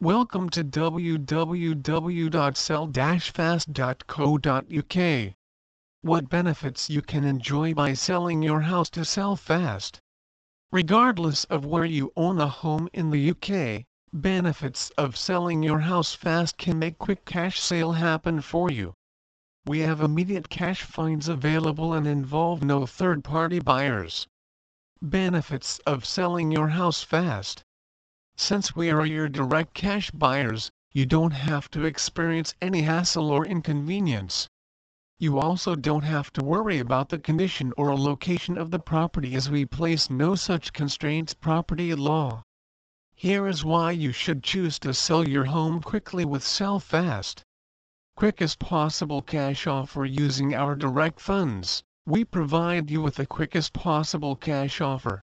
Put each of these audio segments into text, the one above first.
Welcome to www.sell-fast.co.uk. What benefits you can enjoy by selling your house to Sell Fast. Regardless of where you own a home in the UK, benefits of selling your house fast can make quick cash sale happen for you. We have immediate cash finds available and involve no third-party buyers. Benefits of selling your house fast. Since we are your direct cash buyers, you don't have to experience any hassle or inconvenience. You also don't have to worry about the condition or location of the property as we place no such constraints property law. Here is why you should choose to sell your home quickly with Sell Fast. Quickest possible cash offer using our direct funds. We provide you with the quickest possible cash offer.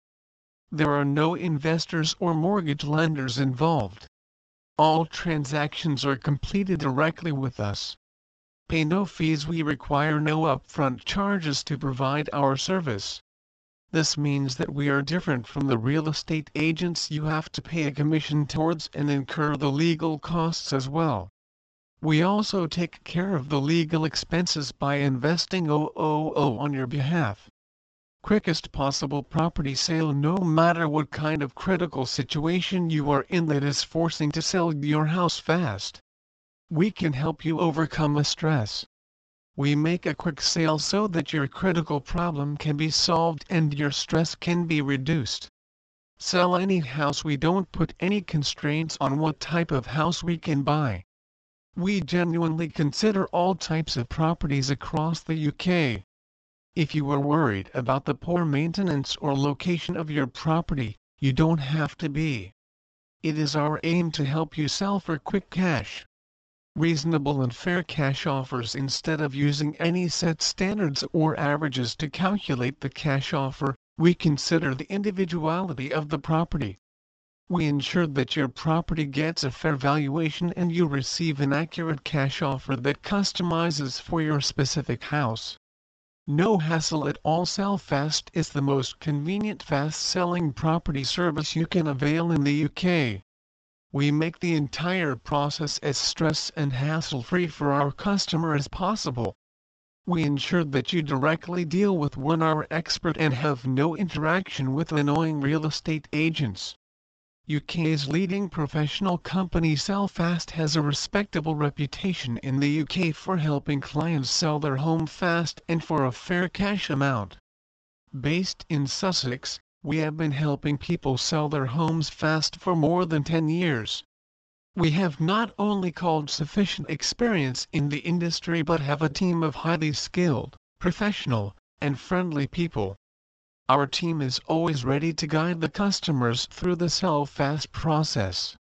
There are no investors or mortgage lenders involved. All transactions are completed directly with us. Pay no fees we require no upfront charges to provide our service. This means that we are different from the real estate agents you have to pay a commission towards and incur the legal costs as well. We also take care of the legal expenses by investing OOO on your behalf quickest possible property sale no matter what kind of critical situation you are in that is forcing to sell your house fast. We can help you overcome the stress. We make a quick sale so that your critical problem can be solved and your stress can be reduced. Sell any house we don't put any constraints on what type of house we can buy. We genuinely consider all types of properties across the UK. If you are worried about the poor maintenance or location of your property, you don't have to be. It is our aim to help you sell for quick cash. Reasonable and fair cash offers instead of using any set standards or averages to calculate the cash offer, we consider the individuality of the property. We ensure that your property gets a fair valuation and you receive an accurate cash offer that customizes for your specific house. No hassle at all Sell Fast is the most convenient fast selling property service you can avail in the UK. We make the entire process as stress and hassle free for our customer as possible. We ensure that you directly deal with one hour expert and have no interaction with annoying real estate agents. UK's leading professional company Sellfast has a respectable reputation in the UK for helping clients sell their home fast and for a fair cash amount. Based in Sussex, we have been helping people sell their homes fast for more than 10 years. We have not only called sufficient experience in the industry but have a team of highly skilled, professional, and friendly people. Our team is always ready to guide the customers through the sell fast process.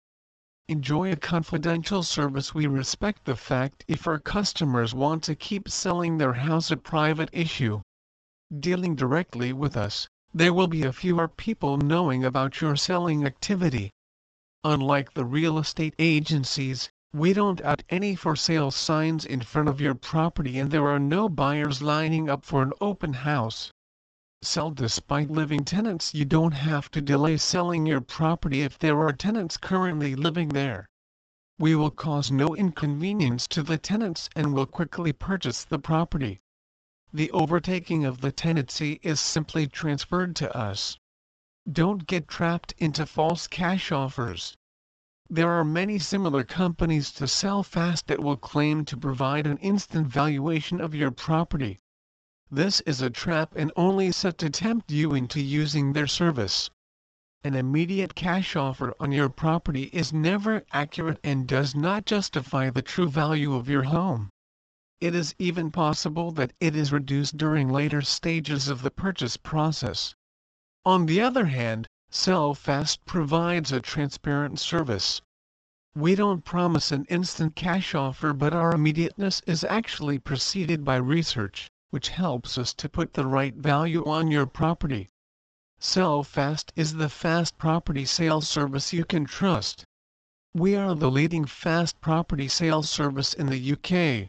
Enjoy a confidential service We respect the fact if our customers want to keep selling their house a private issue. Dealing directly with us, there will be a fewer people knowing about your selling activity. Unlike the real estate agencies, we don't add any for sale signs in front of your property and there are no buyers lining up for an open house sell despite living tenants you don't have to delay selling your property if there are tenants currently living there. We will cause no inconvenience to the tenants and will quickly purchase the property. The overtaking of the tenancy is simply transferred to us. Don't get trapped into false cash offers. There are many similar companies to sell fast that will claim to provide an instant valuation of your property. This is a trap and only set to tempt you into using their service. An immediate cash offer on your property is never accurate and does not justify the true value of your home. It is even possible that it is reduced during later stages of the purchase process. On the other hand, Sellfast provides a transparent service. We don't promise an instant cash offer but our immediateness is actually preceded by research which helps us to put the right value on your property. Sell Fast is the fast property sales service you can trust. We are the leading fast property sales service in the UK.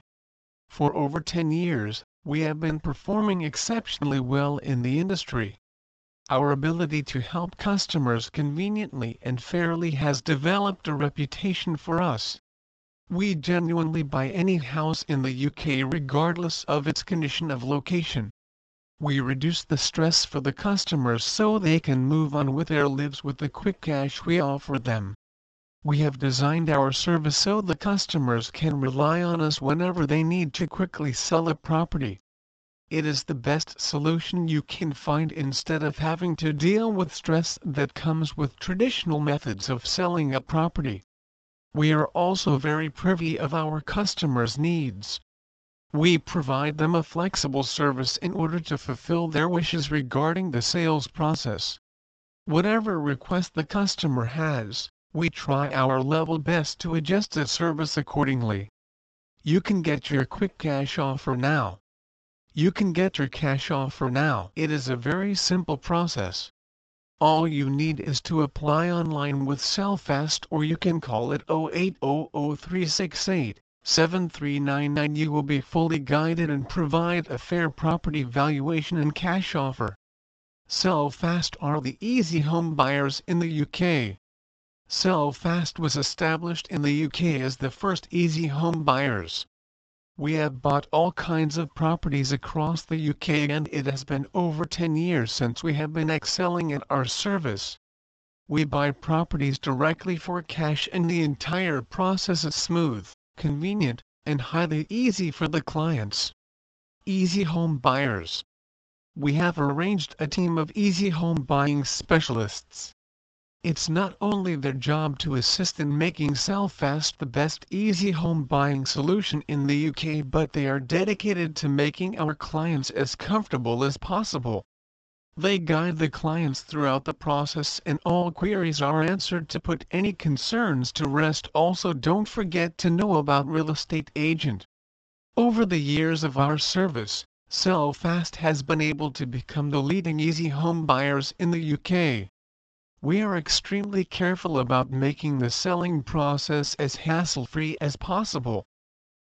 For over 10 years, we have been performing exceptionally well in the industry. Our ability to help customers conveniently and fairly has developed a reputation for us. We genuinely buy any house in the UK regardless of its condition of location. We reduce the stress for the customers so they can move on with their lives with the quick cash we offer them. We have designed our service so the customers can rely on us whenever they need to quickly sell a property. It is the best solution you can find instead of having to deal with stress that comes with traditional methods of selling a property. We are also very privy of our customers' needs. We provide them a flexible service in order to fulfill their wishes regarding the sales process. Whatever request the customer has, we try our level best to adjust the service accordingly. You can get your quick cash offer now. You can get your cash offer now. It is a very simple process. All you need is to apply online with Sellfast or you can call it 0800-368-7399. You will be fully guided and provide a fair property valuation and cash offer. Sellfast are the easy home buyers in the UK. Sellfast was established in the UK as the first easy home buyers. We have bought all kinds of properties across the UK and it has been over 10 years since we have been excelling at our service. We buy properties directly for cash and the entire process is smooth, convenient, and highly easy for the clients. Easy Home Buyers We have arranged a team of easy home buying specialists it's not only their job to assist in making Sellfast the best easy home buying solution in the UK but they are dedicated to making our clients as comfortable as possible. They guide the clients throughout the process and all queries are answered to put any concerns to rest also don't forget to know about real estate agent. Over the years of our service, Sellfast has been able to become the leading easy home buyers in the UK. We are extremely careful about making the selling process as hassle-free as possible.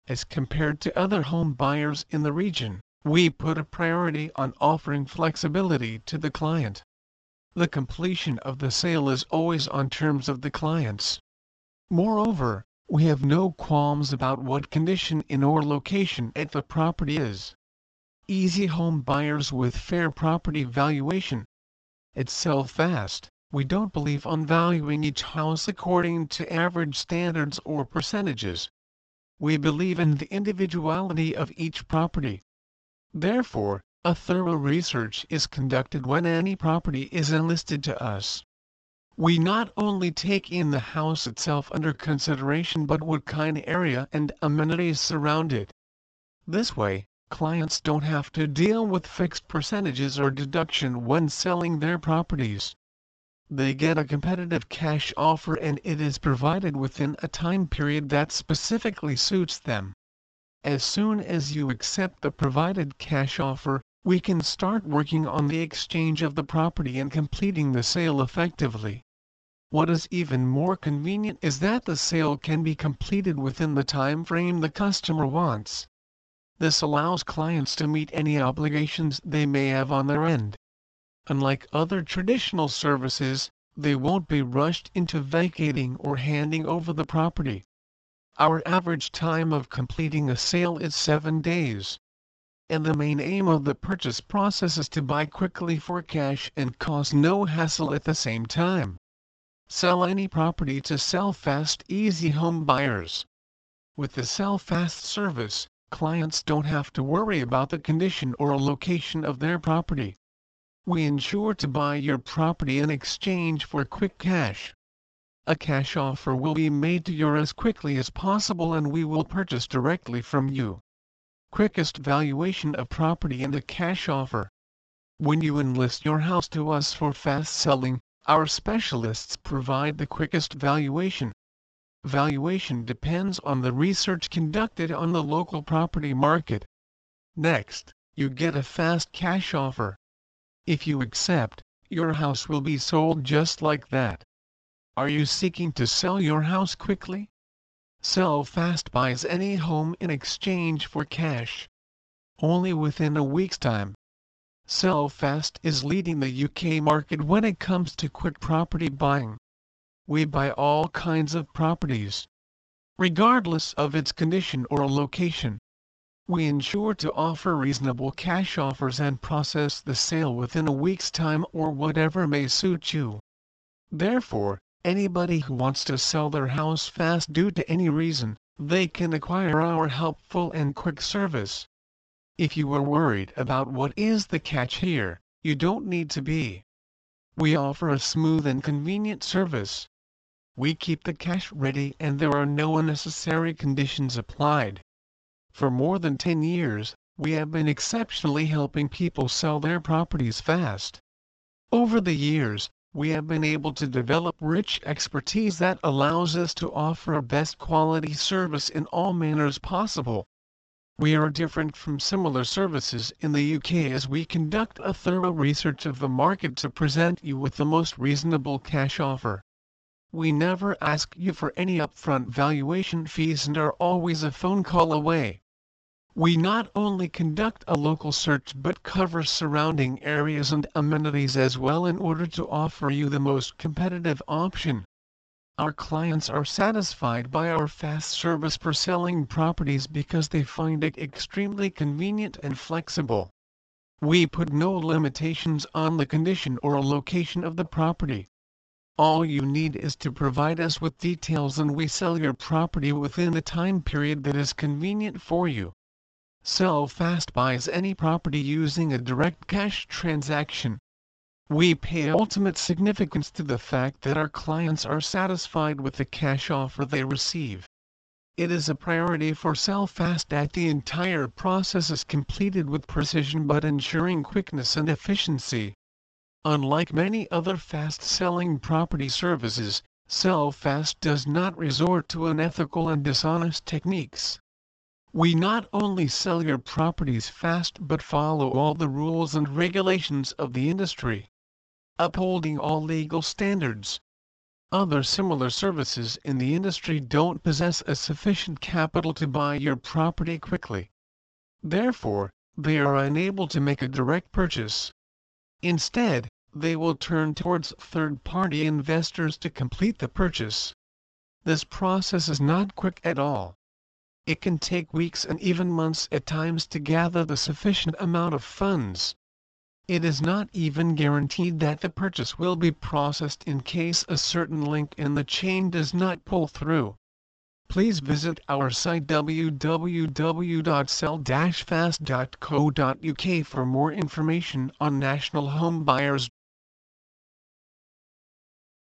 As compared to other home buyers in the region, we put a priority on offering flexibility to the client. The completion of the sale is always on terms of the clients. Moreover, we have no qualms about what condition in or location at the property is. Easy home buyers with fair property valuation. It's Sellfast we don't believe on valuing each house according to average standards or percentages. We believe in the individuality of each property. Therefore, a thorough research is conducted when any property is enlisted to us. We not only take in the house itself under consideration but what kind area and amenities surround it. This way, clients don't have to deal with fixed percentages or deduction when selling their properties they get a competitive cash offer and it is provided within a time period that specifically suits them. As soon as you accept the provided cash offer, we can start working on the exchange of the property and completing the sale effectively. What is even more convenient is that the sale can be completed within the time frame the customer wants. This allows clients to meet any obligations they may have on their end. Unlike other traditional services, they won't be rushed into vacating or handing over the property. Our average time of completing a sale is 7 days. And the main aim of the purchase process is to buy quickly for cash and cause no hassle at the same time. Sell any property to sell fast Easy Home Buyers. With the sell fast service, clients don't have to worry about the condition or location of their property we ensure to buy your property in exchange for quick cash. A cash offer will be made to you as quickly as possible and we will purchase directly from you. Quickest valuation of property and a cash offer. When you enlist your house to us for fast selling, our specialists provide the quickest valuation. Valuation depends on the research conducted on the local property market. Next, you get a fast cash offer. If you accept, your house will be sold just like that. Are you seeking to sell your house quickly? Sell Fast buys any home in exchange for cash. Only within a week's time. Sell Fast is leading the UK market when it comes to quick property buying. We buy all kinds of properties, regardless of its condition or location. We ensure to offer reasonable cash offers and process the sale within a week's time or whatever may suit you. Therefore, anybody who wants to sell their house fast due to any reason, they can acquire our helpful and quick service. If you are worried about what is the catch here, you don't need to be. We offer a smooth and convenient service. We keep the cash ready and there are no unnecessary conditions applied. For more than 10 years, we have been exceptionally helping people sell their properties fast. Over the years, we have been able to develop rich expertise that allows us to offer a best quality service in all manners possible. We are different from similar services in the UK as we conduct a thorough research of the market to present you with the most reasonable cash offer. We never ask you for any upfront valuation fees and are always a phone call away. We not only conduct a local search but cover surrounding areas and amenities as well in order to offer you the most competitive option. Our clients are satisfied by our fast service for selling properties because they find it extremely convenient and flexible. We put no limitations on the condition or location of the property. All you need is to provide us with details and we sell your property within the time period that is convenient for you. Sellfast buys any property using a direct cash transaction. We pay ultimate significance to the fact that our clients are satisfied with the cash offer they receive. It is a priority for Sellfast that the entire process is completed with precision but ensuring quickness and efficiency. Unlike many other fast-selling property services, Sellfast does not resort to unethical and dishonest techniques. We not only sell your properties fast but follow all the rules and regulations of the industry upholding all legal standards. Other similar services in the industry don't possess a sufficient capital to buy your property quickly. Therefore, they are unable to make a direct purchase. Instead, they will turn towards third-party investors to complete the purchase. This process is not quick at all. It can take weeks and even months at times to gather the sufficient amount of funds. It is not even guaranteed that the purchase will be processed in case a certain link in the chain does not pull through. Please visit our site www.sell-fast.co.uk for more information on National Home Buyers